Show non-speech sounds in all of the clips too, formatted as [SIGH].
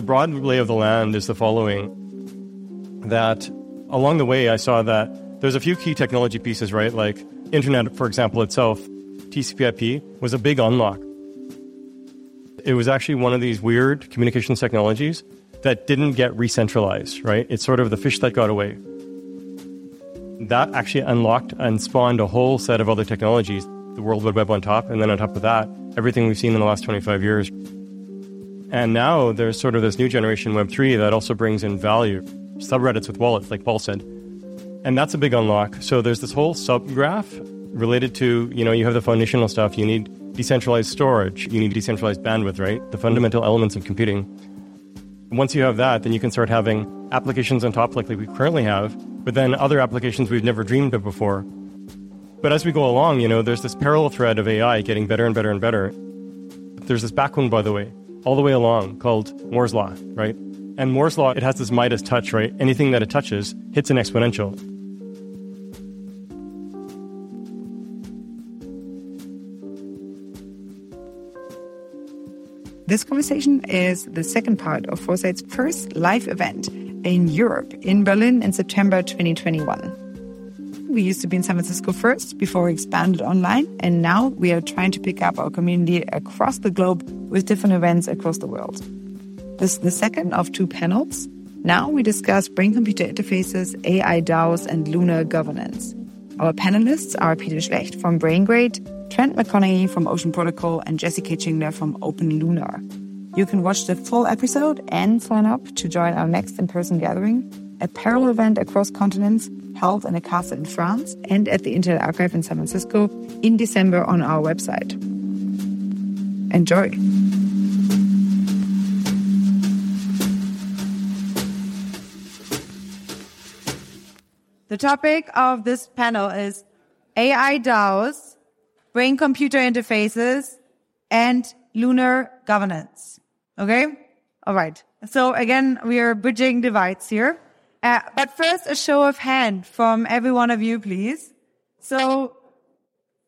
the broad lay of the land is the following that along the way, I saw that there's a few key technology pieces, right? Like internet, for example, itself, TCP/IP was a big unlock. It was actually one of these weird communications technologies that didn't get re-centralized, right? It's sort of the fish that got away. That actually unlocked and spawned a whole set of other technologies, the World Wide Web on top, and then on top of that, everything we've seen in the last 25 years. And now there's sort of this new generation Web3 that also brings in value subreddits with wallets, like Paul said. And that's a big unlock. So there's this whole subgraph related to, you know, you have the foundational stuff. You need decentralized storage. You need decentralized bandwidth, right? The fundamental elements of computing. Once you have that, then you can start having applications on top like we currently have, but then other applications we've never dreamed of before. But as we go along, you know, there's this parallel thread of AI getting better and better and better. There's this backbone, by the way, all the way along called Moore's Law, right? And Moore's law, it has this Midas touch, right? Anything that it touches hits an exponential. This conversation is the second part of Foresight's first live event in Europe, in Berlin in September 2021. We used to be in San Francisco first before we expanded online, and now we are trying to pick up our community across the globe with different events across the world. This is the second of two panels. Now we discuss brain computer interfaces, AI DAOs, and lunar governance. Our panelists are Peter Schlecht from BrainGrade, Trent McConaghy from Ocean Protocol, and Jessy Kate Schingler from Open Lunar. You can watch the full episode and sign up to join our next in person gathering, a parallel event across continents held in a castle in France and at the Internet Archive in San Francisco in December on our website. Enjoy! The topic of this panel is AI DAOs, brain computer interfaces, and lunar governance. Okay? All right. So again, we are bridging divides here. Uh, but first, a show of hand from every one of you, please. So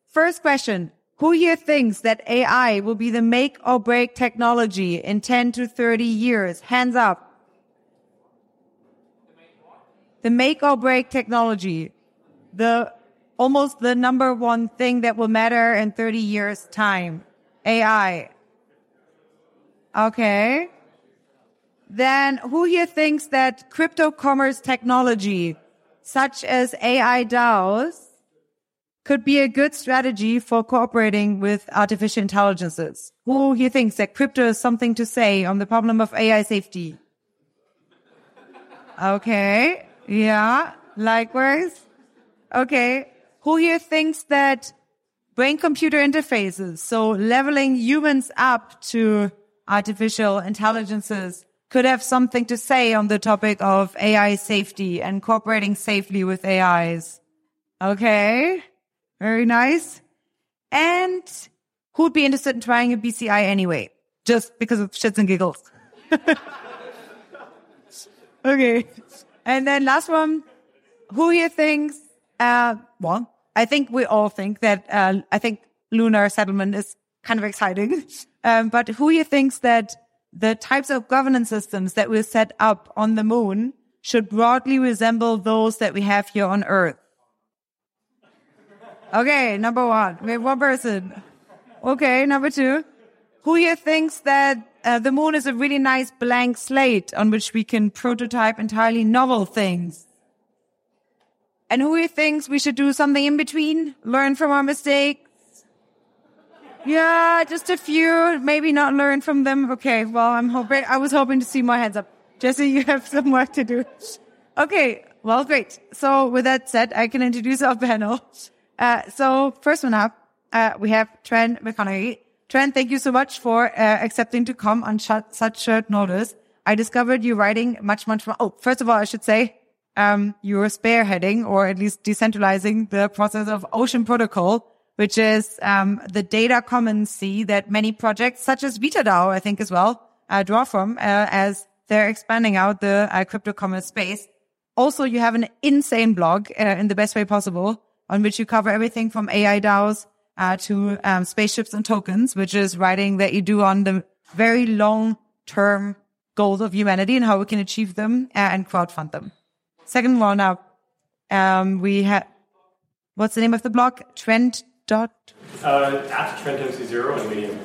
first question. Who here thinks that AI will be the make or break technology in 10 to 30 years? Hands up the make or break technology, the almost the number one thing that will matter in 30 years time. AI. Okay. Then who here thinks that crypto commerce technology, such as AI DAOs, could be a good strategy for cooperating with artificial intelligences? Who here thinks that crypto is something to say on the problem of AI safety? Okay. Yeah, likewise. Okay. Who here thinks that brain computer interfaces, so leveling humans up to artificial intelligences, could have something to say on the topic of AI safety and cooperating safely with AIs? Okay. Very nice. And who'd be interested in trying a BCI anyway? Just because of shits and giggles. [LAUGHS] okay. And then last one, who here thinks, uh, well, I think we all think that, uh, I think lunar settlement is kind of exciting. [LAUGHS] Um, but who here thinks that the types of governance systems that we set up on the moon should broadly resemble those that we have here on Earth? Okay, number one. We have one person. Okay, number two. Who here thinks that uh, the moon is a really nice blank slate on which we can prototype entirely novel things. And who here thinks we should do something in between? Learn from our mistakes? Yeah, just a few. Maybe not learn from them. Okay. Well, I'm hoping, I was hoping to see more hands up. Jessy, you have some work to do. Okay. Well, great. So with that said, I can introduce our panel. Uh, so first one up, uh, we have Trent McConaghy. Trent, thank you so much for uh, accepting to come on sh such short notice. I discovered you writing much, much more. Oh, first of all, I should say, um, you're spearheading or at least decentralizing the process of Ocean Protocol, which is um, the data commoncy that many projects, such as VitaDAO, I think as well, uh, draw from uh, as they're expanding out the uh, crypto commerce space. Also, you have an insane blog uh, in the best way possible on which you cover everything from AI DAOs uh, to um, spaceships and tokens, which is writing that you do on the very long term goals of humanity and how we can achieve them uh, and crowdfund them. Second one up, um, we have, what's the name of the blog? Trent dot? Uh, at Trend Zero and Medium.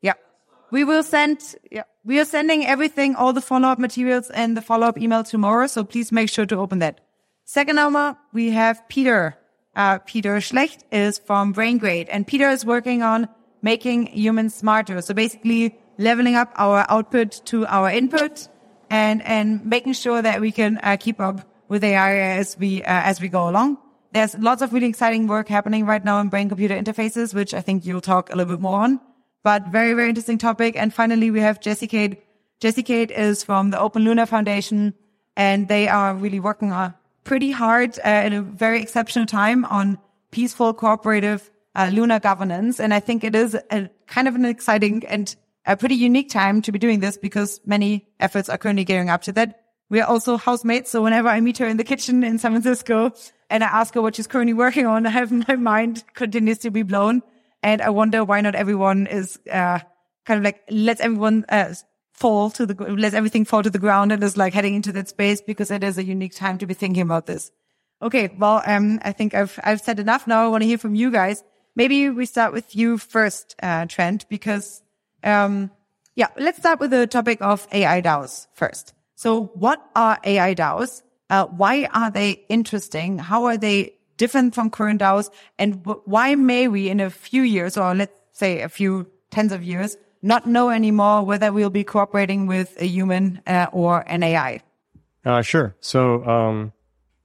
Yeah. We will send, yeah, we are sending everything, all the follow-up materials and the follow-up email tomorrow. So please make sure to open that. Second number, we have Peter. Uh, Peter Schlecht is from BrainGrade and Peter is working on making humans smarter. So basically leveling up our output to our input and, and making sure that we can uh, keep up with AI as we, uh, as we go along. There's lots of really exciting work happening right now in brain computer interfaces, which I think you'll talk a little bit more on, but very, very interesting topic. And finally, we have Jessy Kate. Jessy Kate is from the Open Lunar Foundation and they are really working uh, pretty hard uh, in a very exceptional time on peaceful cooperative uh, lunar governance. And I think it is a kind of an exciting and a pretty unique time to be doing this because many efforts are currently gearing up to that. We are also housemates. So whenever I meet her in the kitchen in San Francisco and I ask her what she's currently working on, [LAUGHS] I have my mind continues to be blown. And I wonder why not everyone is, uh, kind of like lets everyone, uh, fall to the, lets everything fall to the ground and is like heading into that space because it is a unique time to be thinking about this. Okay. Well, um, I think I've, I've said enough now. I want to hear from you guys. Maybe we start with you first, uh, Trent, because um, yeah, let's start with the topic of AI DAOs first. So what are AI DAOs? Uh, why are they interesting? How are they different from current DAOs? And why may we in a few years, or let's say a few tens of years, not know anymore whether we'll be cooperating with a human uh, or an AI? Uh, sure. So, um,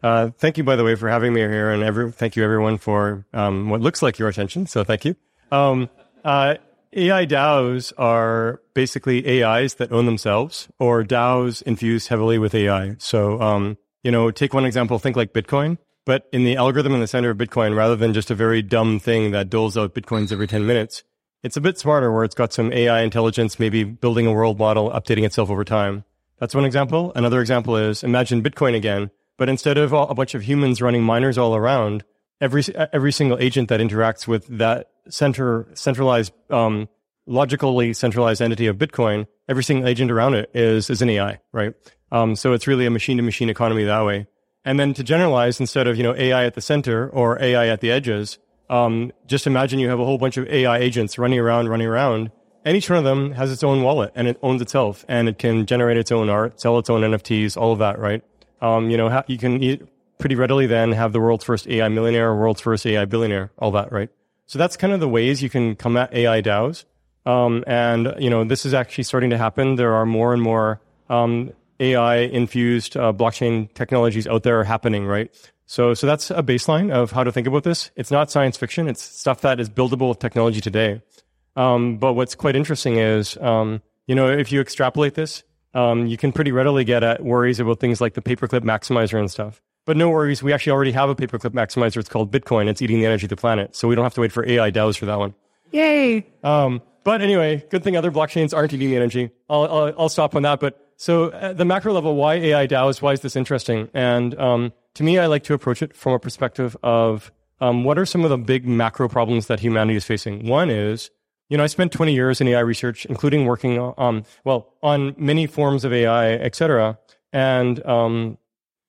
uh, thank you, by the way, for having me here, and every, thank you, everyone, for um, what looks like your attention. So, thank you. Um, uh, AI DAOs are basically AIs that own themselves or DAOs infused heavily with AI. So, um, you know, take one example, think like Bitcoin, but in the algorithm in the center of Bitcoin, rather than just a very dumb thing that doles out Bitcoins every 10 minutes, it's a bit smarter where it's got some AI intelligence, maybe building a world model, updating itself over time. That's one example. Another example is imagine Bitcoin again, but instead of a bunch of humans running miners all around, every every single agent that interacts with that center centralized um, logically centralized entity of Bitcoin, every single agent around it is is an AI, right? Um, so it's really a machine to machine economy that way. And then to generalize, instead of you know AI at the center or AI at the edges, um, just imagine you have a whole bunch of AI agents running around, running around, and each one of them has its own wallet and it owns itself, and it can generate its own art, sell its own NFTs, all of that, right? Um, you know, you can pretty readily then have the world's first AI millionaire, world's first AI billionaire, all that, right? So that's kind of the ways you can come at AI DAOs. Um, and you know, this is actually starting to happen. There are more and more um, AI infused uh, blockchain technologies out there happening, right? So, so that's a baseline of how to think about this. It's not science fiction. It's stuff that is buildable with technology today. Um, but what's quite interesting is, um, you know, if you extrapolate this, um, you can pretty readily get at worries about things like the paperclip maximizer and stuff. But no worries, we actually already have a paperclip maximizer. It's called Bitcoin. It's eating the energy of the planet. So we don't have to wait for AI DAOs for that one. Yay. Um, but anyway, good thing other blockchains aren't eating the energy. I'll, I'll, I'll stop on that. But so at the macro level, why AI DAOs? Why is this interesting? And um, to me, I like to approach it from a perspective of um, what are some of the big macro problems that humanity is facing. One is, you know, I spent 20 years in AI research, including working on, well, on many forms of AI, et cetera. And um,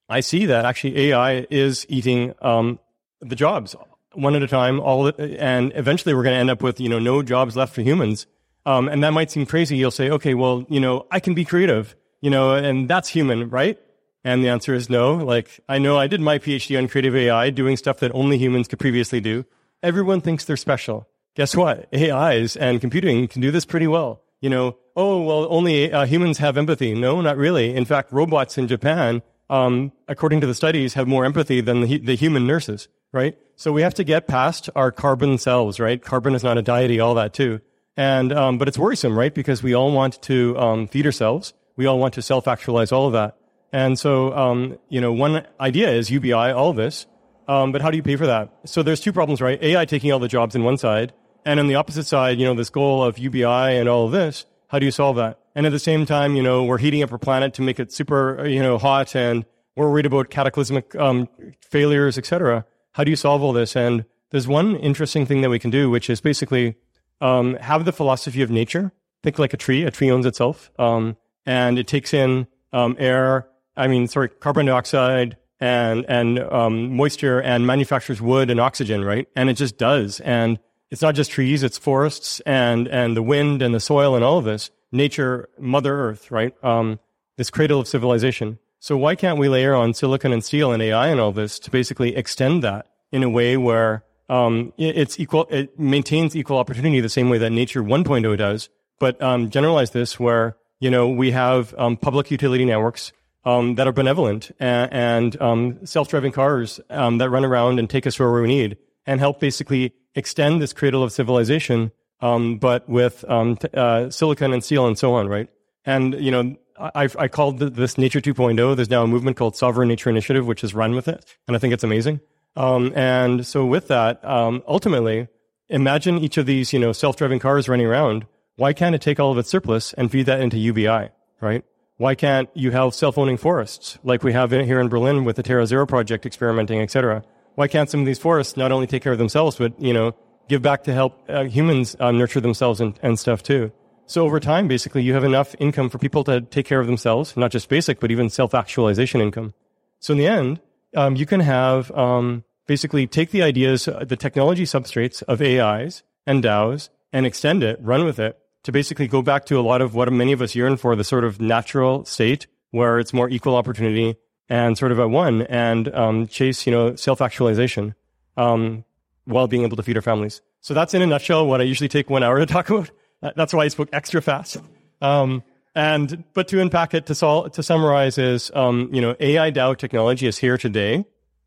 I see that actually AI is eating um, the jobs one at a time. All and eventually we're going to end up with you know no jobs left for humans. Um, and that might seem crazy. You'll say, okay, well, you know, I can be creative, you know, and that's human, right? And the answer is no. Like I know I did my PhD on creative AI, doing stuff that only humans could previously do. Everyone thinks they're special. Guess what? AIs and computing can do this pretty well. You know, oh well, only uh, humans have empathy. No, not really. In fact, robots in Japan um, according to the studies, have more empathy than the, the, human nurses, right? So we have to get past our carbon selves, right? Carbon is not a deity, all that too. And, um, but it's worrisome, right? Because we all want to um, feed ourselves. We all want to self-actualize all of that. And so, um, you know, one idea is UBI, all of this. Um, but how do you pay for that? So there's two problems, right? AI taking all the jobs in one side. And on the opposite side, you know, this goal of UBI and all of this. How do you solve that? And at the same time, you know, we're heating up our planet to make it super, you know, hot and we're worried about cataclysmic um, failures, etc. How do you solve all this? And there's one interesting thing that we can do, which is basically um, have the philosophy of nature. Think like a tree. A tree owns itself. Um, and it takes in um, air. I mean, sorry, carbon dioxide and and um, moisture, and manufactures wood and oxygen, right? And it just does. And it's not just trees; it's forests and and the wind and the soil and all of this nature, Mother Earth, right? Um, this cradle of civilization. So why can't we layer on silicon and steel and AI and all this to basically extend that in a way where um, it's equal, it maintains equal opportunity the same way that Nature 1.0 does, but um, generalize this where you know we have um, public utility networks um, that are benevolent and, and um, self-driving cars um, that run around and take us where we need and help basically extend this cradle of civilization, but with t- uh, silicon and steel and so on, right? And you know, I, I called this Nature 2.0. There's now a movement called Sovereign Nature Initiative, which has run with it, and I think it's amazing. Um, and so with that, um, ultimately, imagine each of these, you know, self-driving cars running around. Why can't it take all of its surplus and feed that into UBI, right? Why can't you have self-owning forests like we have here in Berlin with the Terra Zero project experimenting, et cetera? Why can't some of these forests not only take care of themselves, but, you know, give back to help uh, humans uh, nurture themselves and, and stuff too? So over time, basically, you have enough income for people to take care of themselves, not just basic, but even self-actualization income. So in the end, um, you can have um, basically take the ideas, uh, the technology substrates of AIs and DAOs, and extend it, run with it to basically go back to a lot of what many of us yearn for, the sort of natural state where it's more equal opportunity and sort of at one, and um, chase you know self actualization um, while being able to feed our families. So that's in a nutshell what I usually take one hour to [LAUGHS] talk about. That's why I spoke extra fast. Um, and but to unpack it to sol- to summarize is um, you know AI DAO technology is here today.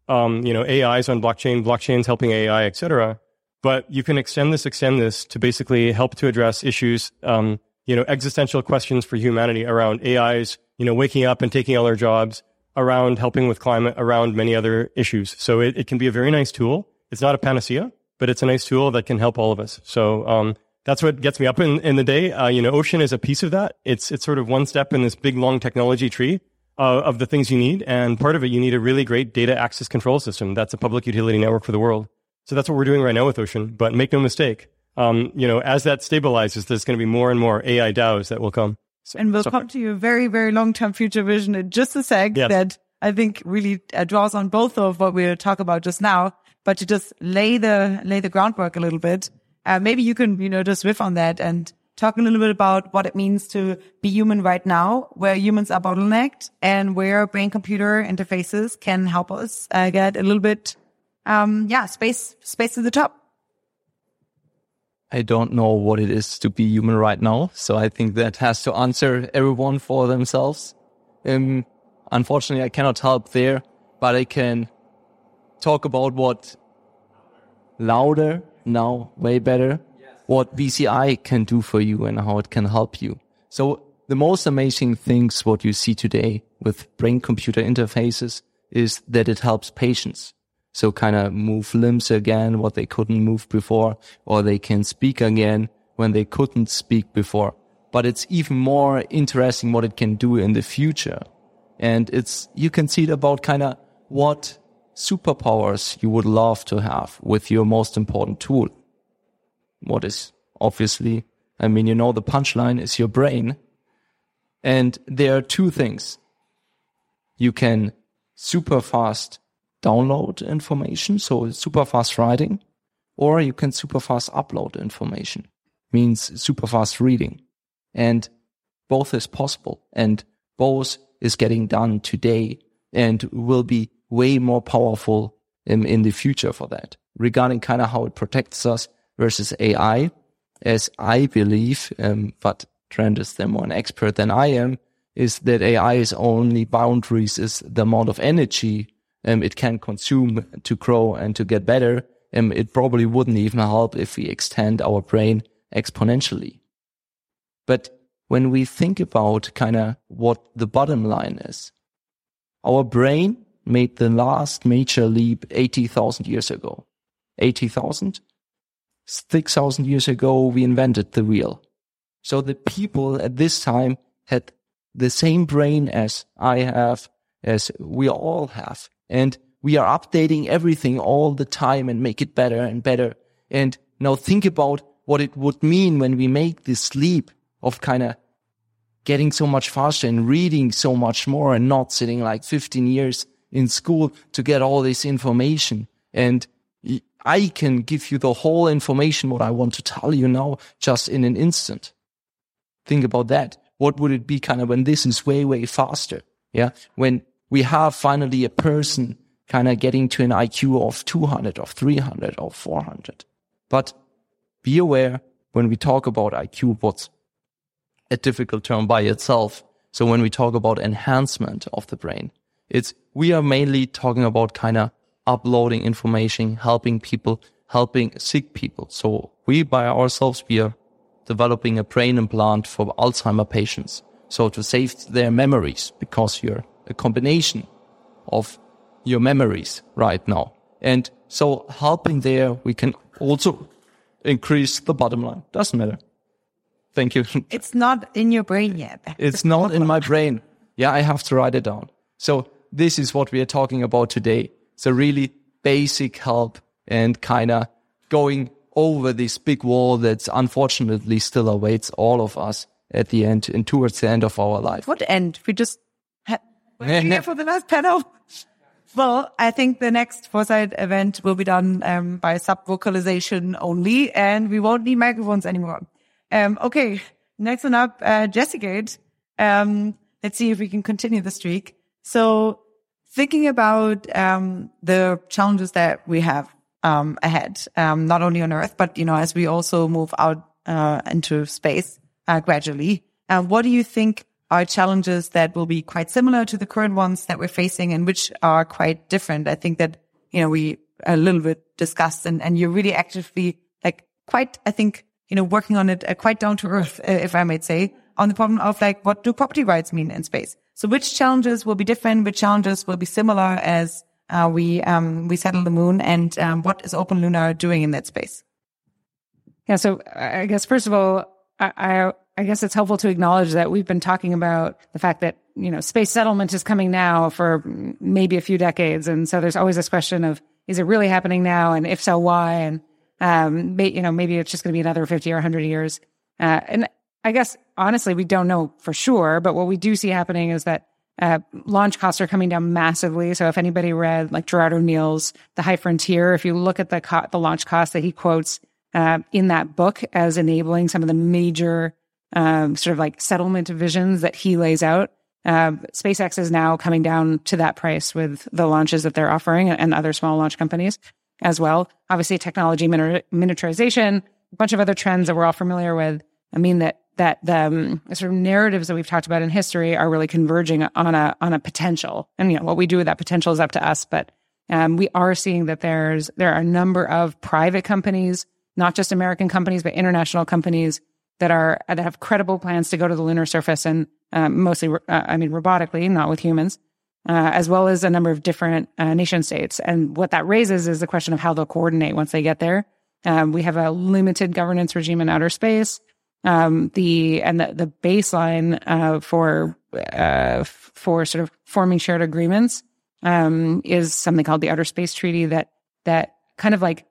Um, you know AI is on blockchain, blockchains helping AI, etc. But you can extend this, extend this to basically help to address issues, um, you know, existential questions for humanity around AIs, you know, waking up and taking all our jobs, around helping with climate, around many other issues. So it, it can be a very nice tool. It's not a panacea, but it's a nice tool that can help all of us. So um, that's what gets me up in, in the day. Uh, you know, Ocean is a piece of that. It's it's sort of one step in this big long technology tree uh, of the things you need, and part of it you need a really great data access control system. That's a public utility network for the world. So that's what we're doing right now with Ocean. But make no mistake, um, you know, as that stabilizes, there's going to be more and more AI DAOs that will come. So, and we'll come to your very very long term future vision in just a sec. Yes. That I think really uh, draws on both of what we talk about just now, but to just lay the lay the groundwork a little bit uh, maybe you can, you know, just riff on that and talk a little bit about what it means to be human right now, where humans are bottlenecked and where brain computer interfaces can help us uh, get a little bit, um, yeah, space, space to the top. I don't know what it is to be human right now. So I think that has to answer everyone for themselves. Um, unfortunately, I cannot help there, but I can talk about what louder now way better what BCI can do for you and how it can help you. So the most amazing things what you see today with brain computer interfaces is that it helps patients. So kind of move limbs again, what they couldn't move before, or they can speak again when they couldn't speak before. But it's even more interesting what it can do in the future. And it's, you can see it about kind of what superpowers you would love to have with your most important tool. What is obviously, I mean, you know, the punchline is your brain. And there are two things. You can super fast download information, so super fast writing, or you can super fast upload information, means super fast reading. And both is possible and both is getting done today and will be way more powerful in, in the future for that. Regarding kind of how it protects us versus AI, as I believe, um, but Trent is the more an expert than I am, is that AI's only boundaries is the amount of energy um, it can consume to grow and to get better. Um, it probably wouldn't even help if we extend our brain exponentially. But when we think about kind of what the bottom line is, our brain made the last major leap 80,000 years ago. 80,000? 6,000 years ago, we invented the wheel. So the people at this time had the same brain as I have, as we all have. And we are updating everything all the time and make it better and better. And now think about what it would mean when we make this leap of kind of getting so much faster and reading so much more and not sitting like 15 years in school to get all this information. And I can give you the whole information, what I want to tell you now, just in an instant. Think about that. What would it be kind of when this is way, way faster? Yeah. When we have finally a person kind of getting to an IQ of 200 or 300 or 400. But be aware when we talk about IQ, what's a difficult term by itself. So when we talk about enhancement of the brain, it's, we are mainly talking about kind of uploading information, helping people, helping sick people. So we by ourselves, we are developing a brain implant for Alzheimer patients. So to save their memories because you're a combination of your memories right now. And so helping there, we can also increase the bottom line. Doesn't matter. Thank you. It's not in your brain yet. it's not in my brain. Yeah, I have to write it down. So this is what we are talking about today. So really basic help and kind of going over this big wall that unfortunately still awaits all of us at the end and towards the end of our life. What end? We just had here [LAUGHS] for the last panel. Well, I think the next Foresight event will be done um, by sub vocalization only, and we won't need microphones anymore. Um, okay, next one up, uh, Jessy Kate. Um, let's see if we can continue the streak. So, thinking about um, the challenges that we have um, ahead, um, not only on Earth, but you know, as we also move out uh, into space uh, gradually. Uh, what do you think are challenges that will be quite similar to the current ones that we're facing, and which are quite different? I think that you know we a little bit discussed, and and you're really actively like quite, I think you know, working on it uh, quite down to earth, uh, if I might say, on the problem of like what do property rights mean in space. So which challenges will be different? Which challenges will be similar as uh, we um, we settle the moon, and um, what is Open Lunar doing in that space? Yeah, so I guess first of all, I, I, I guess it's helpful to acknowledge that we've been talking about the fact that you know space settlement is coming now for maybe a few decades, and so there's always this question of is it really happening now, and if so, why? And um, you know, maybe it's just going to be another fifty or hundred years. Uh, and I guess honestly, we don't know for sure, but what we do see happening is that uh, launch costs are coming down massively. So if anybody read like Gerard O'Neill's The High Frontier, if you look at the co- the launch costs that he quotes uh, in that book as enabling some of the major um, sort of like settlement visions that he lays out, uh, SpaceX is now coming down to that price with the launches that they're offering and other small launch companies as well. Obviously, technology miniaturization, a bunch of other trends that we're all familiar with. I mean that that the um, sort of narratives that we've talked about in history are really converging on a on a potential. And you know what we do with that potential is up to us. But um, we are seeing that there's there are a number of private companies, not just American companies, but international companies that are that have credible plans to go to the lunar surface and uh, mostly, uh, I mean, robotically, not with humans, uh, as well as a number of different uh, nation states. And what that raises is the question of how they'll coordinate once they get there. Um, we have a limited governance regime in outer space um, the and the, the baseline uh, for uh, for sort of forming shared agreements um, is something called the Outer Space Treaty that that kind of like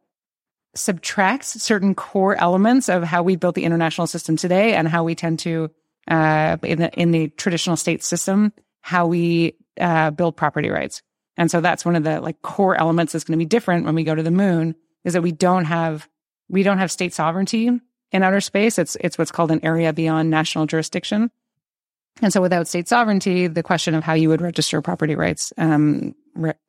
subtracts certain core elements of how we built the international system today and how we tend to uh, in the in the traditional state system how we uh, build property rights. And so that's one of the like core elements that's going to be different when we go to the moon is that we don't have we don't have state sovereignty in outer space. It's it's what's called an area beyond national jurisdiction. And so, without state sovereignty, the question of how you would register property rights um,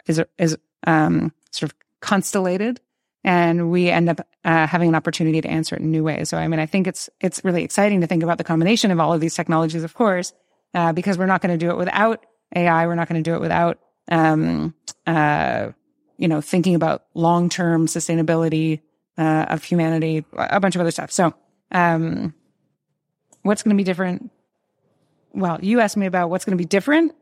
is is um, sort of constellated, and we end up uh, having an opportunity to answer it in new ways. So, I mean, I think it's it's really exciting to think about the combination of all of these technologies, of course, uh, because we're not going to do it without AI. We're not going to do it without um, uh, you know thinking about long term sustainability uh, of humanity, a bunch of other stuff. So, um, what's going to be different? Well, you asked me about what's going to be different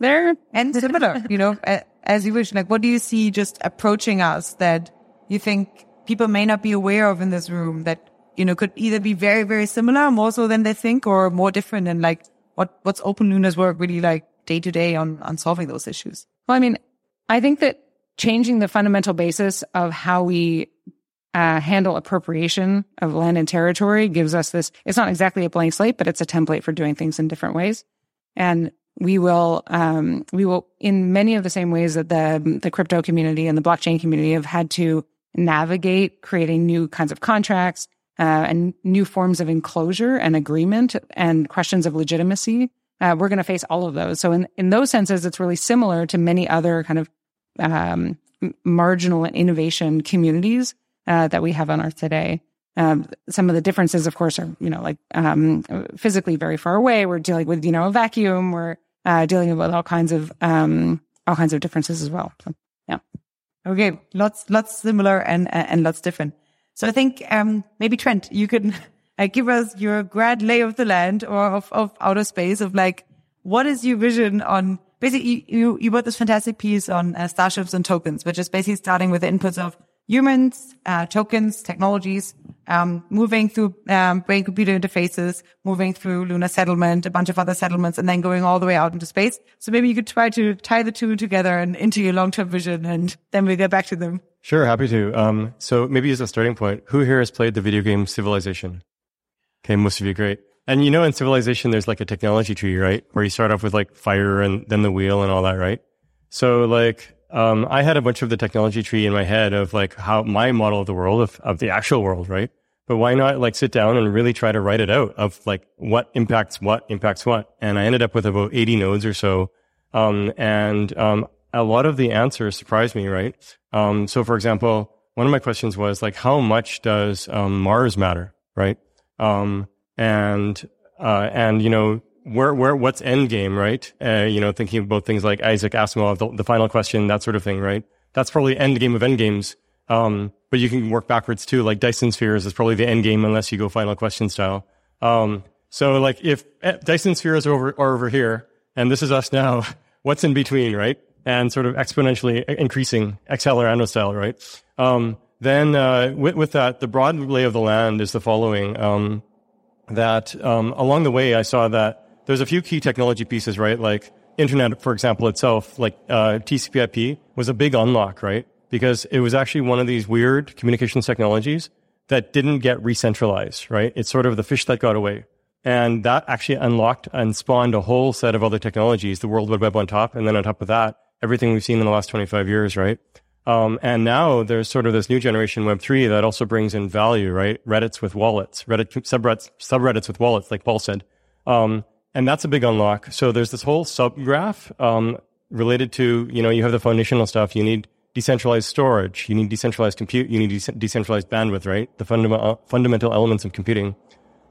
there and similar, [LAUGHS] you know, as you wish. Like, what do you see just approaching us that you think people may not be aware of in this room that, you know, could either be very, very similar, more so than they think, or more different? And like, what, what's Open Lunar's work really like day to day on, on solving those issues? Well, I mean, I think that changing the fundamental basis of how we uh, handle appropriation of land and territory gives us this. It's not exactly a blank slate, but it's a template for doing things in different ways. And we will, um, we will, in many of the same ways that the the crypto community and the blockchain community have had to navigate creating new kinds of contracts uh, and new forms of enclosure and agreement and questions of legitimacy. Uh, we're going to face all of those. So in in those senses, it's really similar to many other kind of um, marginal innovation communities uh, that we have on Earth today. Um, some of the differences, of course, are you know like um, physically very far away. We're dealing with you know a vacuum. We're uh, dealing with all kinds of um, all kinds of differences as well. So, yeah. Okay, lots lots similar and and lots different. So I think um, maybe Trent, you can [LAUGHS] uh, give us your grand lay of the land or of, of outer space of like what is your vision on basically you you wrote this fantastic piece on uh, starships and tokens, which is basically starting with the inputs of humans, uh, tokens, technologies, um, moving through um, brain computer interfaces, moving through lunar settlement, a bunch of other settlements, and then going all the way out into space. So maybe you could try to tie the two together and into your long term vision, and then we get back to them. Sure, happy to. Um, so maybe as a starting point, who here has played the video game Civilization? Okay, most of you, great. And you know, in Civilization, there's like a technology tree, right? Where you start off with like fire and then the wheel and all that, right? So like um, I had a bunch of the technology tree in my head of like how my model of the world of, of the actual world, right? But why not like sit down and really try to write it out of like what impacts what impacts what? And I ended up with about 80 nodes or so. Um, and, um, a lot of the answers surprised me, right? Um, so for example, one of my questions was like, how much does, um, Mars matter, right? Um, and, uh, and, you know, where, where, what's end game, right? Uh, you know, thinking about things like Isaac Asimov, the, the, final question, that sort of thing, right? That's probably end game of end games. Um, but you can work backwards too. Like Dyson spheres is probably the end game unless you go final question style. Um, so like if eh, Dyson spheres are over, are over here and this is us now, [LAUGHS] what's in between, right? And sort of exponentially increasing Accelerando style, right? Um, then, uh, with, with, that, the broad lay of the land is the following, um, that, um, along the way, I saw that there's a few key technology pieces, right? Like internet, for example, itself, like uh, TCP/IP was a big unlock, right? Because it was actually one of these weird communications technologies that didn't get re-centralized, right? It's sort of the fish that got away. And that actually unlocked and spawned a whole set of other technologies, the World Wide Web on top. And then on top of that, everything we've seen in the last 25 years, right? Um, and now there's sort of this new generation Web3 that also brings in value, right? Reddits with wallets, Reddit subreddits, subreddits with wallets, like Paul said. Um, and that's a big unlock. So there's this whole subgraph um, related to, you know, you have the foundational stuff. You need decentralized storage. You need decentralized compute. You need de- decentralized bandwidth, right? The fundamental fundamental elements of computing.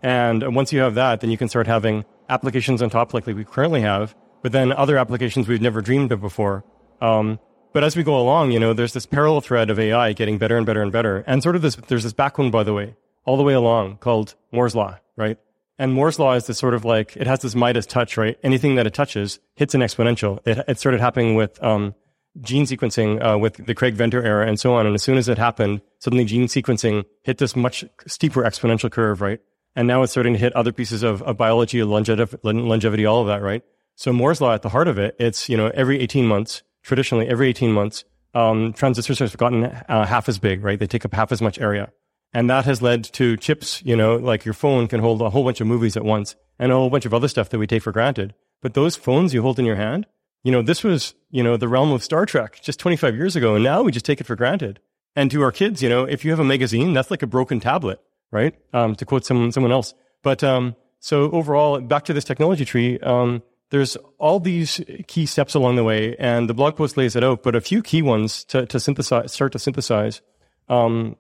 And once you have that, then you can start having applications on top like we currently have, but then other applications we've never dreamed of before. Um, but as we go along, you know, there's this parallel thread of AI getting better and better and better. And sort of this, there's this backbone, by the way, all the way along called Moore's Law, right? And Moore's law is this sort of like it has this Midas touch, right? Anything that it touches hits an exponential. It, it started happening with um, gene sequencing uh, with the Craig Venter era and so on. And as soon as it happened, suddenly gene sequencing hit this much steeper exponential curve, right? And now it's starting to hit other pieces of, of biology, longevity, longevity, all of that, right? So Moore's law at the heart of it, it's you know every 18 months, traditionally every 18 months, um, transistors have gotten uh, half as big, right? They take up half as much area. And that has led to chips, you know, like your phone can hold a whole bunch of movies at once and a whole bunch of other stuff that we take for granted. But those phones you hold in your hand, you know, this was, you know, the realm of Star Trek just 25 years ago. And now we just take it for granted. And to our kids, you know, if you have a magazine, that's like a broken tablet, right? Um, to quote someone, someone else. But, um, so overall, back to this technology tree, um, there's all these key steps along the way, and the blog post lays it out. But a few key ones to, to synthesize, start to synthesize. Um,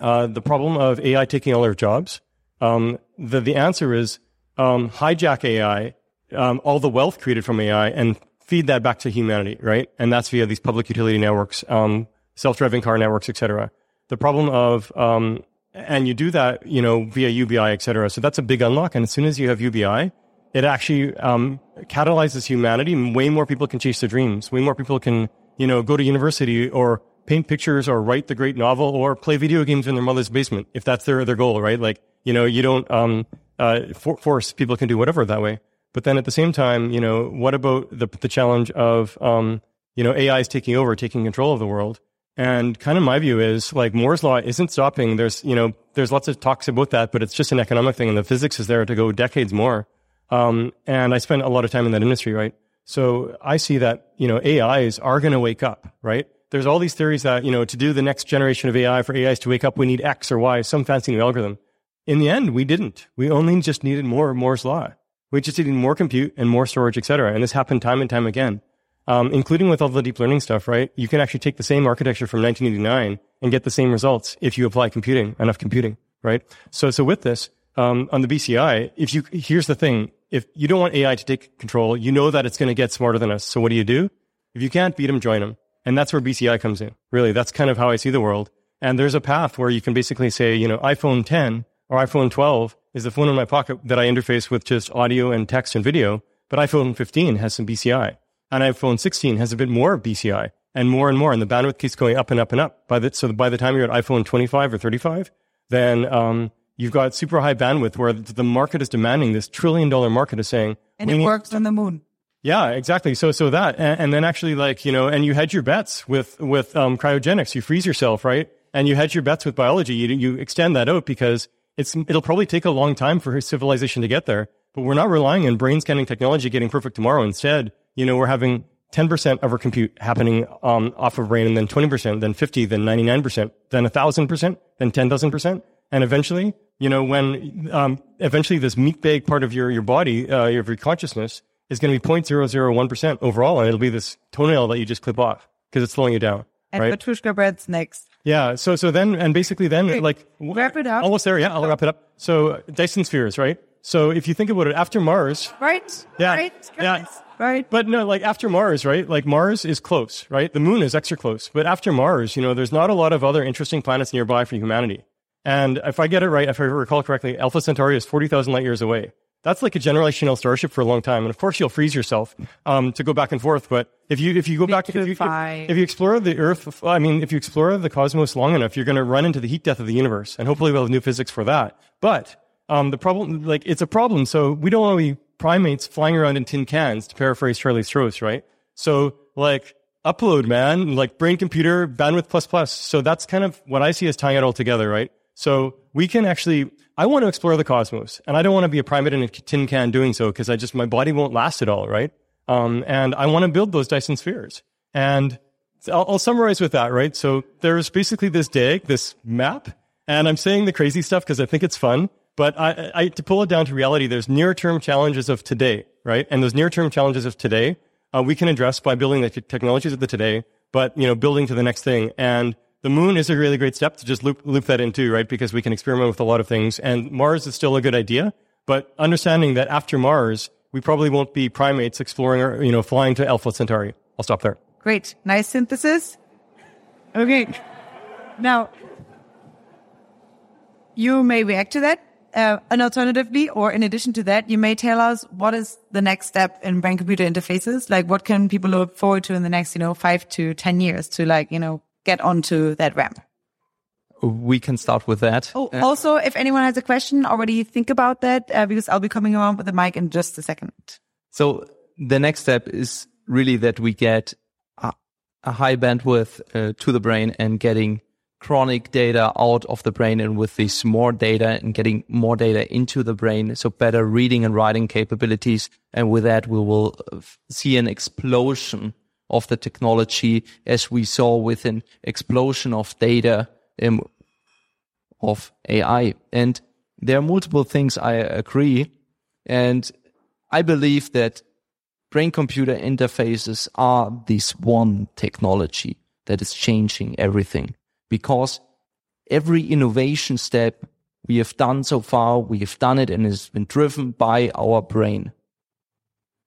uh, the problem of AI taking all our jobs? Um, the, the answer is um, hijack AI, um, all the wealth created from AI, and feed that back to humanity, right? And that's via these public utility networks, um, self-driving car networks, etc. The problem of um, and you do that, you know, via UBI, etc. So that's a big unlock. And as soon as you have UBI, it actually um, catalyzes humanity. Way more people can chase their dreams. Way more people can, you know, go to university or paint pictures or write the great novel or play video games in their mother's basement if that's their their goal, right? Like you know, you don't um, uh, for, force people can do whatever that way. But then at the same time, you know, what about the the challenge of um, you know AI is taking over, taking control of the world? And kind of my view is like Moore's law isn't stopping. There's, you know, there's lots of talks about that, but it's just an economic thing and the physics is there to go decades more. Um, and I spent a lot of time in that industry, right? So I see that, you know, AIs are going to wake up, right? There's all these theories that, you know, to do the next generation of AI, for AIs to wake up, we need X or Y, some fancy new algorithm. In the end, we didn't. We only just needed more Moore's law. We just needed more compute and more storage, et cetera. And this happened time and time again, um, including with all the deep learning stuff, right? You can actually take the same architecture from 1989 and get the same results if you apply computing, enough computing, right? So, so with this, um, on the BCI, if you, here's the thing. If you don't want AI to take control, you know that it's going to get smarter than us. So what do you do? If you can't beat them, join them. And that's where BCI comes in. Really, that's kind of how I see the world. And there's a path where you can basically say, you know, iPhone 10 or iPhone 12 is the phone in my pocket that I interface with just audio and text and video. But iPhone 15 has some BCI and iPhone 16 has a bit more BCI and more and more. And the bandwidth keeps going up and up and up. By the, so by the time you're at iPhone 25 or 35, then, um, you've got super high bandwidth where the market is demanding this trillion dollar market is saying, and it works on the moon. Yeah, exactly. So, so that, and, and, then actually like, you know, and you hedge your bets with, with, um, cryogenics. You freeze yourself, right? And you hedge your bets with biology. You, you extend that out because it's, it'll probably take a long time for civilization to get there, but we're not relying on brain scanning technology getting perfect tomorrow. Instead, you know, we're having 10% of our compute happening, um, off of brain and then 20%, then 50, then 99%, then 1000%, then 10,000%. And eventually, you know, when um, eventually this meat bag part of your, your body, uh, your, your consciousness, is going to be 0.001% overall, and it'll be this toenail that you just clip off because it's slowing you down. And right? Petrushka bread's next. Yeah. So, so then, and basically then, okay. like, wrap it up. Almost there. Yeah. I'll wrap it up. So, Dyson spheres, right? So, if you think about it, after Mars. Right. Yeah. Right. Yeah. Right. But no, like after Mars, right? Like Mars is close, right? The moon is extra close. But after Mars, you know, there's not a lot of other interesting planets nearby for humanity. And if I get it right, if I recall correctly, Alpha Centauri is 40,000 light years away. That's like a generational starship for a long time. And of course, you'll freeze yourself um, to go back and forth. But if you if you go back, if you, if, if you explore the Earth, I mean, if you explore the cosmos long enough, you're going to run into the heat death of the universe, and hopefully we'll have new physics for that. But um, the problem, like, it's a problem. So we don't want to be primates flying around in tin cans, to paraphrase Charlie Stross, right? So like, upload, man, like brain computer bandwidth plus plus. So that's kind of what I see as tying it all together, right? So we can actually, I want to explore the cosmos and I don't want to be a primate in a tin can doing so because I just, my body won't last it all, right? Um, and I want to build those Dyson spheres. And I'll, I'll summarize with that, right? So there's basically this DAG, this map, and I'm saying the crazy stuff because I think it's fun. But I, I, to pull it down to reality, there's near-term challenges of today, right? And those near-term challenges of today, uh, we can address by building the technologies of the today, but you know, building to the next thing. And the moon is a really great step to just loop, loop that into, right? Because we can experiment with a lot of things. And Mars is still a good idea, but understanding that after Mars, we probably won't be primates exploring or, you know, flying to Alpha Centauri. I'll stop there. Great. Nice synthesis. Okay. Now, you may react to that. Uh, and alternatively, or in addition to that, you may tell us what is the next step in brain computer interfaces? Like what can people look forward to in the next, you know, five to 10 years to like, you know, get onto that ramp? We can start with that. Oh, uh, also, if anyone has a question, already think about that uh, because I'll be coming around with the mic in just a second. So the next step is really that we get a, a high bandwidth uh, to the brain and getting chronic data out of the brain and with this more data and getting more data into the brain. So better reading and writing capabilities. And with that, we will uh, see an explosion of the technology as we saw with an explosion of data um, of AI. And there are multiple things I agree. And I believe that brain computer interfaces are this one technology that is changing everything because every innovation step we have done so far, we have done it and it's been driven by our brain.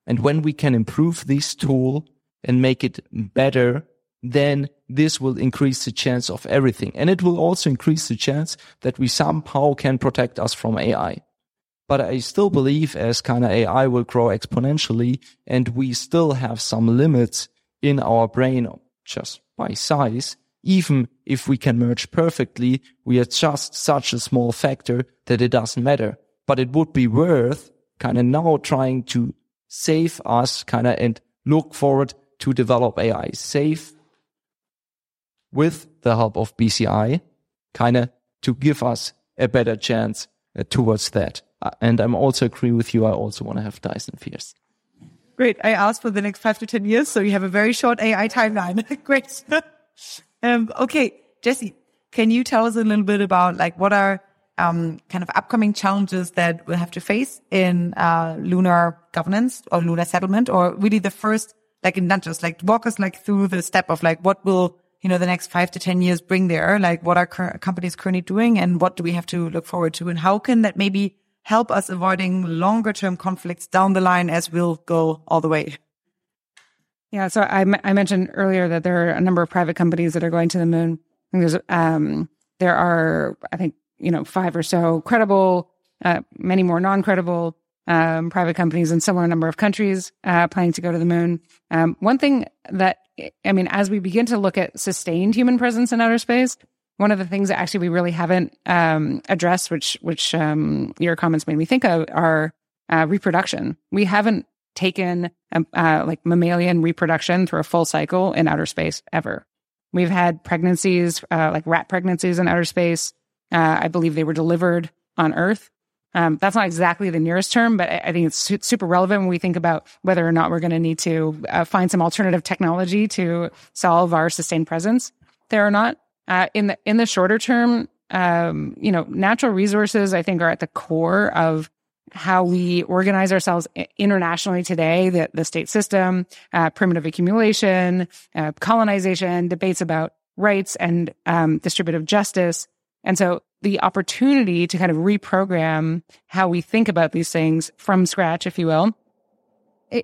And when we can improve this tool, and make it better, then this will increase the chance of everything. And it will also increase the chance that we somehow can protect us from AI. But I still believe as kind of AI will grow exponentially and we still have some limits in our brain just by size. Even if we can merge perfectly, we are just such a small factor that it doesn't matter. But it would be worth kind of now trying to save us kind of and look forward to develop AI safe with the help of BCI, kind of to give us a better chance uh, towards that. Uh, and I'm also agree with you. I also want to have Dyson Spheres. Great. I asked for the next five to 10 years. So you have a very short AI timeline. [LAUGHS] Great. um, okay. Jessy, can you tell us a little bit about like what are um, kind of upcoming challenges that we'll have to face in uh, lunar governance or lunar settlement or really the first like not just like walk us like through the step of like what will you know the next five to ten years bring there? Like what are cur- companies currently doing and what do we have to look forward to? And how can that maybe help us avoiding longer term conflicts down the line as we'll go all the way? Yeah so I, m- I mentioned earlier that there are a number of private companies that are going to the moon. There's um there are i think you know, five or so credible, uh, many more non-credible um, private companies in similar number of countries uh, planning to go to the moon. Um, one thing that I mean, as we begin to look at sustained human presence in outer space, one of the things that actually we really haven't um, addressed, which which um, your comments made me think of, are uh, reproduction. We haven't taken um, uh, like mammalian reproduction through a full cycle in outer space ever. We've had pregnancies, uh, like rat pregnancies in outer space. Uh, I believe they were delivered on Earth. Um, that's not exactly the nearest term, but I, think it's su- super relevant when we think about whether or not we're going to need to uh, find some alternative technology to solve our sustained presence there or not. Uh, in the in the shorter term, um, you know, natural resources I think are at the core of how we organize ourselves internationally today. The the state system, uh, primitive accumulation, uh, colonization, debates about rights and um, distributive justice and so the opportunity to kind of reprogram how we think about these things from scratch, if you will,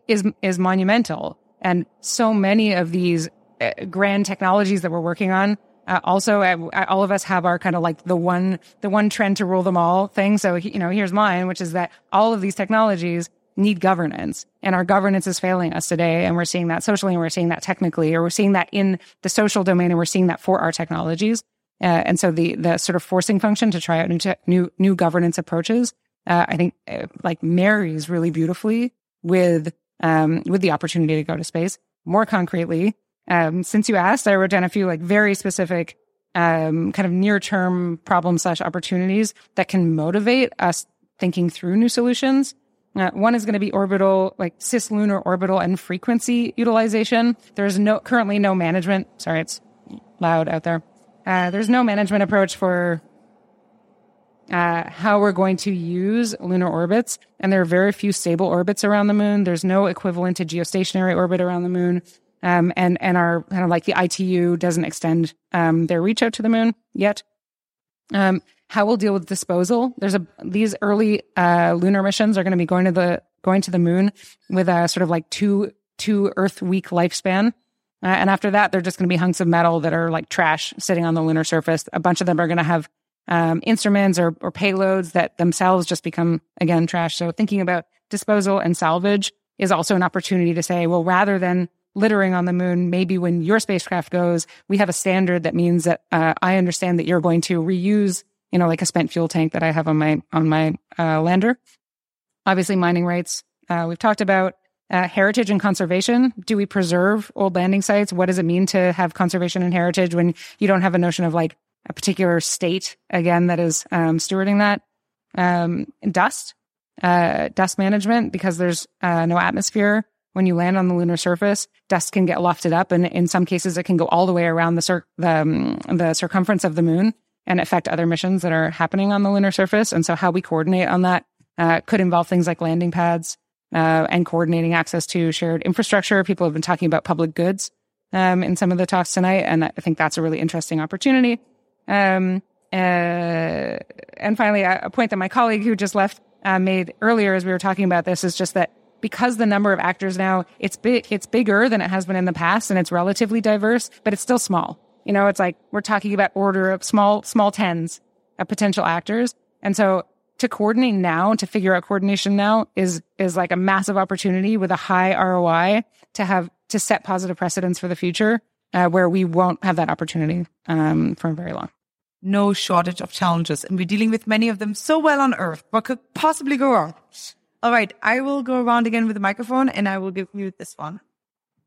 is, is monumental. And so many of these uh, grand technologies that we're working on uh, also, uh, all of us have our kind of like the one, the one trend to rule them all thing. So, you know, here's mine, which is that all of these technologies need governance and our governance is failing us today. And we're seeing that socially and we're seeing that technically, or we're seeing that in the social domain and we're seeing that for our technologies. Uh, and so the the sort of forcing function to try out new te- new new governance approaches, uh, I think, uh, like marries really beautifully with um, with the opportunity to go to space. More concretely, um, since you asked, I wrote down a few like very specific um, kind of near term problem slash opportunities that can motivate us thinking through new solutions. Uh, one is going to be orbital, like cislunar orbital and frequency utilization. There's no currently no management. Sorry, it's loud out there. Uh, there's no management approach for uh, how we're going to use lunar orbits, and there are very few stable orbits around the moon. There's no equivalent to geostationary orbit around the moon, um, and and our kind of like the ITU doesn't extend um, their reach out to the moon yet. Um, how we'll deal with disposal? There's a these early uh, lunar missions are going to be going to the going to the moon with a sort of like two two Earth week lifespan. Uh, and after that, they're just going to be hunks of metal that are like trash sitting on the lunar surface. A bunch of them are going to have um, instruments or, or payloads that themselves just become, again, trash. So thinking about disposal and salvage is also an opportunity to say, well, rather than littering on the moon, maybe when your spacecraft goes, we have a standard that means that uh, I understand that you're going to reuse, you know, like a spent fuel tank that I have on my on my uh, lander. Obviously, mining rights uh, we've talked about. Uh, heritage and conservation. Do we preserve old landing sites? What does it mean to have conservation and heritage when you don't have a notion of like a particular state again that is um, stewarding that? Um, dust, uh, dust management, because there's uh, no atmosphere when you land on the lunar surface. Dust can get lofted up, and in some cases, it can go all the way around the cir- the, um, the circumference of the moon and affect other missions that are happening on the lunar surface. And so, how we coordinate on that uh, could involve things like landing pads uh, and coordinating access to shared infrastructure. People have been talking about public goods um, in some of the talks tonight, and I think that's a really interesting opportunity. Um, uh, and finally, a point that my colleague who just left uh, made earlier as we were talking about this is just that because the number of actors now it's big, it's bigger than it has been in the past, and it's relatively diverse, but it's still small. You know, it's like we're talking about order of small, small tens of potential actors, and so to coordinate now, to figure out coordination now is, is like a massive opportunity with a high ROI to have, to set positive precedents for the future, uh, where we won't have that opportunity, um, for very long. No shortage of challenges and we're dealing with many of them so well on earth. What could possibly go wrong? All right. I will go around again with the microphone and I will give you this one.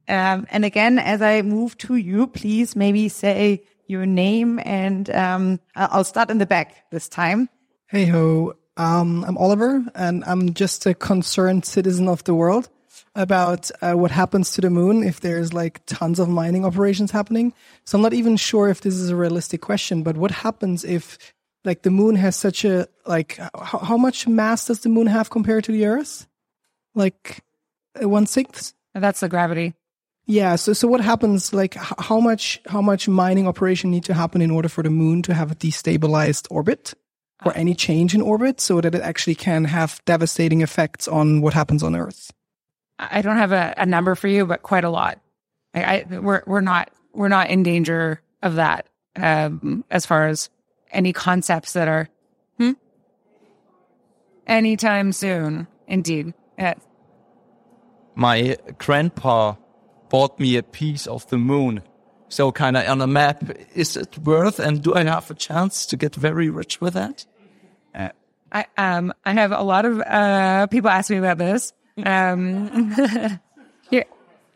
Um, and again, as I move to you, please maybe say your name and um, I'll start in the back this time. Hey ho, um, I'm Oliver and I'm just a concerned citizen of the world about uh, what happens to the moon if there's like tons of mining operations happening. So I'm not even sure if this is a realistic question, but what happens if like the moon has such a like how, how much mass does the moon have compared to the Earth? Like uh, one sixth. That's the gravity. Yeah. So so what happens? Like how much how much mining operation need to happen in order for the moon to have a destabilized orbit? Or any change in orbit so that it actually can have devastating effects on what happens on Earth. I don't have a, a number for you, but quite a lot. I, I, we're we're not we're not in danger of that um, as far as any concepts that are hmm? anytime soon. Indeed, yeah. My grandpa bought me a piece of the moon. So kind of on a map, is it worth and do I have a chance to get very rich with that? I um I have a lot of uh people ask me about this. Um [LAUGHS] you're,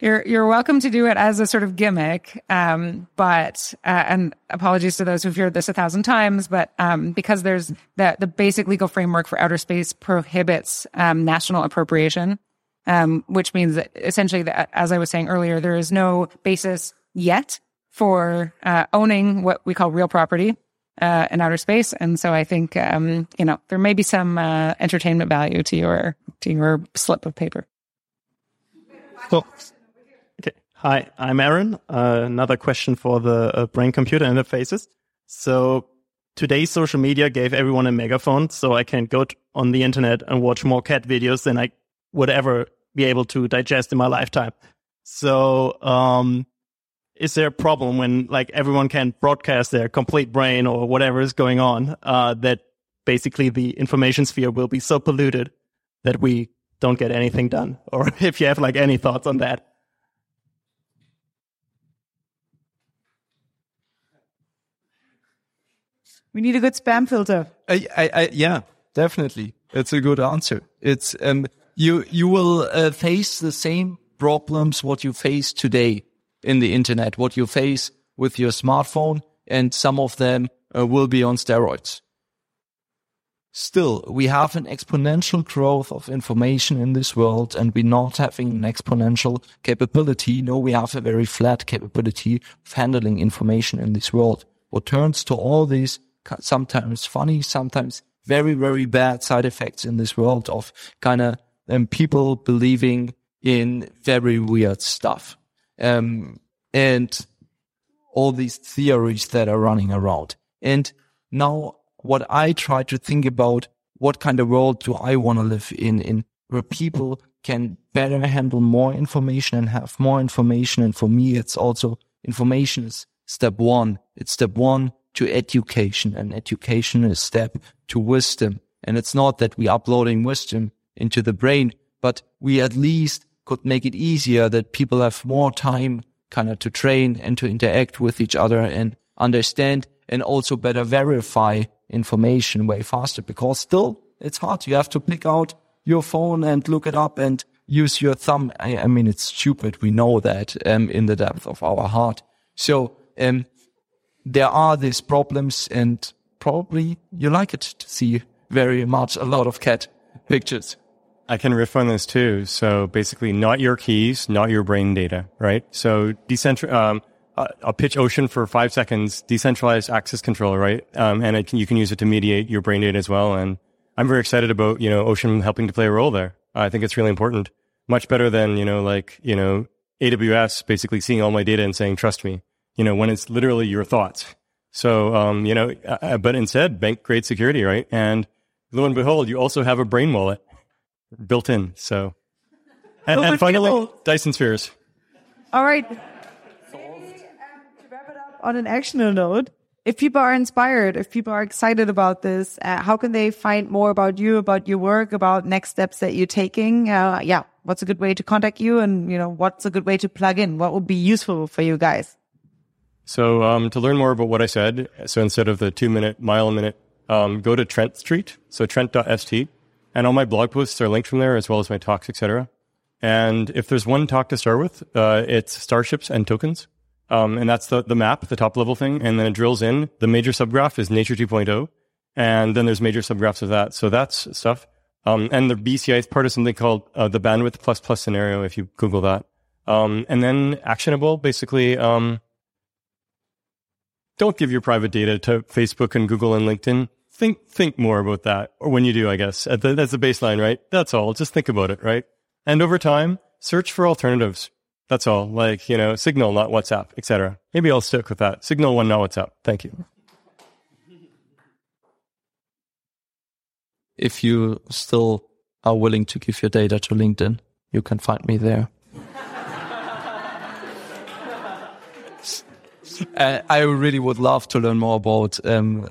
you're you're welcome to do it as a sort of gimmick. Um but uh, and apologies to those who've heard this a thousand times, but um because there's the the basic legal framework for outer space prohibits um national appropriation um, which means that essentially that, as I was saying earlier, there is no basis yet for uh, owning what we call real property uh, in outer space. And so I think, um, you know, there may be some uh, entertainment value to your to your slip of paper. Cool. Okay. Hi, I'm Aaron. Uh, another question for the uh, brain computer interfaces. So today's social media gave everyone a megaphone, so I can go on the internet and watch more cat videos than I would ever be able to digest in my lifetime. So, um, is there a problem when like everyone can broadcast their complete brain or whatever is going on, uh, that basically the information sphere will be so polluted that we don't get anything done? [LAUGHS] Or if you have like any thoughts on that? We need a good spam filter. I, I, I, yeah, definitely. It's a good answer. It's, um, you you will uh, face the same problems what you face today in the internet, what you face with your smartphone, and some of them uh, will be on steroids. Still, we have an exponential growth of information in this world and we're not having an exponential capability. No, we have a very flat capability of handling information in this world. What turns to all these sometimes funny, sometimes very, very bad side effects in this world of kind of and people believing in very weird stuff. Um, and all these theories that are running around. And now what I try to think about, what kind of world do I want to live in, in where people can better handle more information and have more information. And for me, it's also information is step one. It's step one to education and education is step to wisdom. And it's not that we uploading wisdom into the brain, but we at least could make it easier that people have more time kind of to train and to interact with each other and understand and also better verify information way faster because still it's hard. You have to pick out your phone and look it up and use your thumb. I, I mean, it's stupid. We know that um, in the depth of our heart. So um, there are these problems and probably you like it to see very much a lot of cat pictures. I can riff on this too. So basically, not your keys, not your brain data, right? So decentral. Um, I'll pitch Ocean for five seconds. Decentralized access control, right? Um, and can, you can use it to mediate your brain data as well. And I'm very excited about you know Ocean helping to play a role there. I think it's really important. Much better than you know like you know AWS basically seeing all my data and saying trust me. You know when it's literally your thoughts. So um, you know, uh, uh but instead bank grade security, right? And lo and behold, you also have a brain wallet built in. So, and, and finally, Dyson spheres. All right. on an actionable note, if people are inspired, if people are excited about this, uh, how can they find more about you, about your work, about next steps that you're taking? Uh, yeah, what's a good way to contact you, and you know what's a good way to plug in? What would be useful for you guys? So um, to learn more about what I said, so instead of the two minute mile a minute, um, go to Trent Street, so Trent.st and all my blog posts are linked from there as well as my talks, etc. And if there's one talk to start with, uh, it's starships and tokens. Um, and that's the, the map, the top level thing. And then it drills in. The major subgraph is Nature 2.0. And then there's major subgraphs of that. So that's stuff. Um, and the BCI is part of something called uh, the bandwidth plus plus scenario, if you Google that. Um, and then actionable, basically, um, don't give your private data to Facebook and Google and LinkedIn. Think, think more about that. Or when you do, I guess. The, that's the baseline, right? That's all. Just think about it, right? And over time, search for alternatives. That's all. Like, you know, Signal, not WhatsApp, etc. Maybe I'll stick with that. Signal one, not WhatsApp. Thank you. If you still are willing to give your data to LinkedIn, you can find me there. [LAUGHS] uh, I really would love to learn more about um,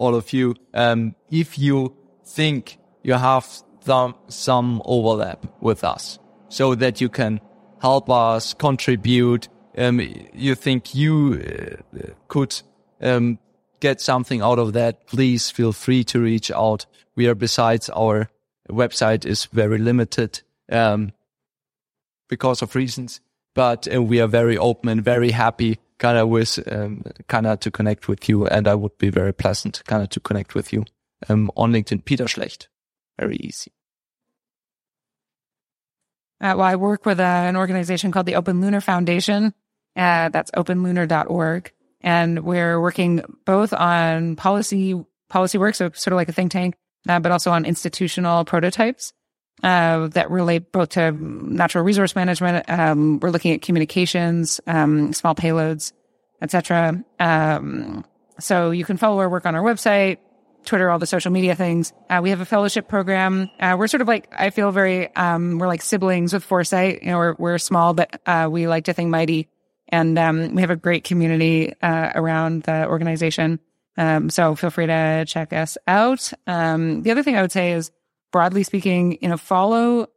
all of you. Um, if you think you have some, some overlap with us so that you can help us contribute, um, you think you uh, could um, get something out of that, please feel free to reach out. We are besides our website is very limited um, because of reasons, but uh, we are very open and very happy of with um, of to connect with you, and I would be very pleasant kind of to connect with you um, on LinkedIn. Peter Schlecht, very easy. Uh, well, I work with uh, an organization called the Open Lunar Foundation. Uh, that's openlunar.org. And we're working both on policy, policy work, so sort of like a think tank, uh, but also on institutional prototypes uh, that relate both to natural resource management. Um, we're looking at communications, um, small payloads, etc. Um, so you can follow our work on our website, Twitter, all the social media things. Uh, we have a fellowship program. Uh, we're sort of like I feel very um, we're like siblings with Foresight. You know, we're we're small, but uh, we like to think mighty, and um, we have a great community uh, around the organization. Um, so feel free to check us out. Um, the other thing I would say is broadly speaking, you know, follow,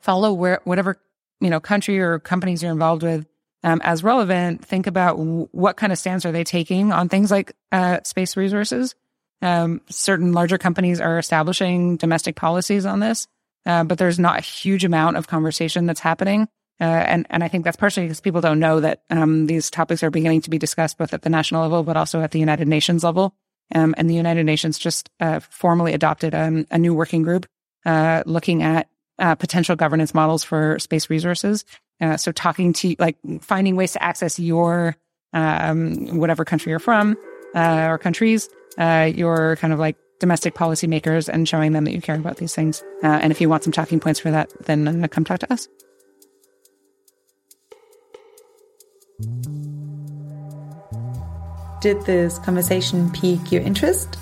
follow where, whatever, you know, country or companies you're involved with, um, as relevant. Think about w- what kind of stance are they taking on things like, uh, space resources. Um, certain larger companies are establishing domestic policies on this, uh, but there's not a huge amount of conversation that's happening. Uh, and, and I think that's partially because people don't know that um, these topics are beginning to be discussed both at the national level, but also at the United Nations level. Um, and the United Nations just uh, formally adopted um, a new working group uh, looking at uh, potential governance models for space resources. Uh, so talking to like finding ways to access your um, whatever country you're from uh, or countries, uh, your kind of like domestic policymakers, and showing them that you care about these things. and if you want some talking points for that, then come talk to us. Did this conversation pique your interest?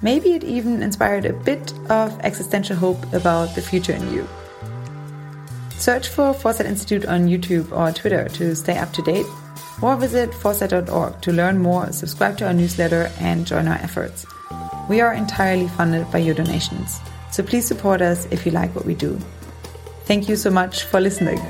Maybe it even inspired a bit of existential hope about the future in you. Search for Foresight Institute on YouTube or Twitter to stay up to date, or visit foresight.org to learn more, subscribe to our newsletter, and join our efforts. We are entirely funded by your donations, so please support us if you like what we do. Thank you so much for listening.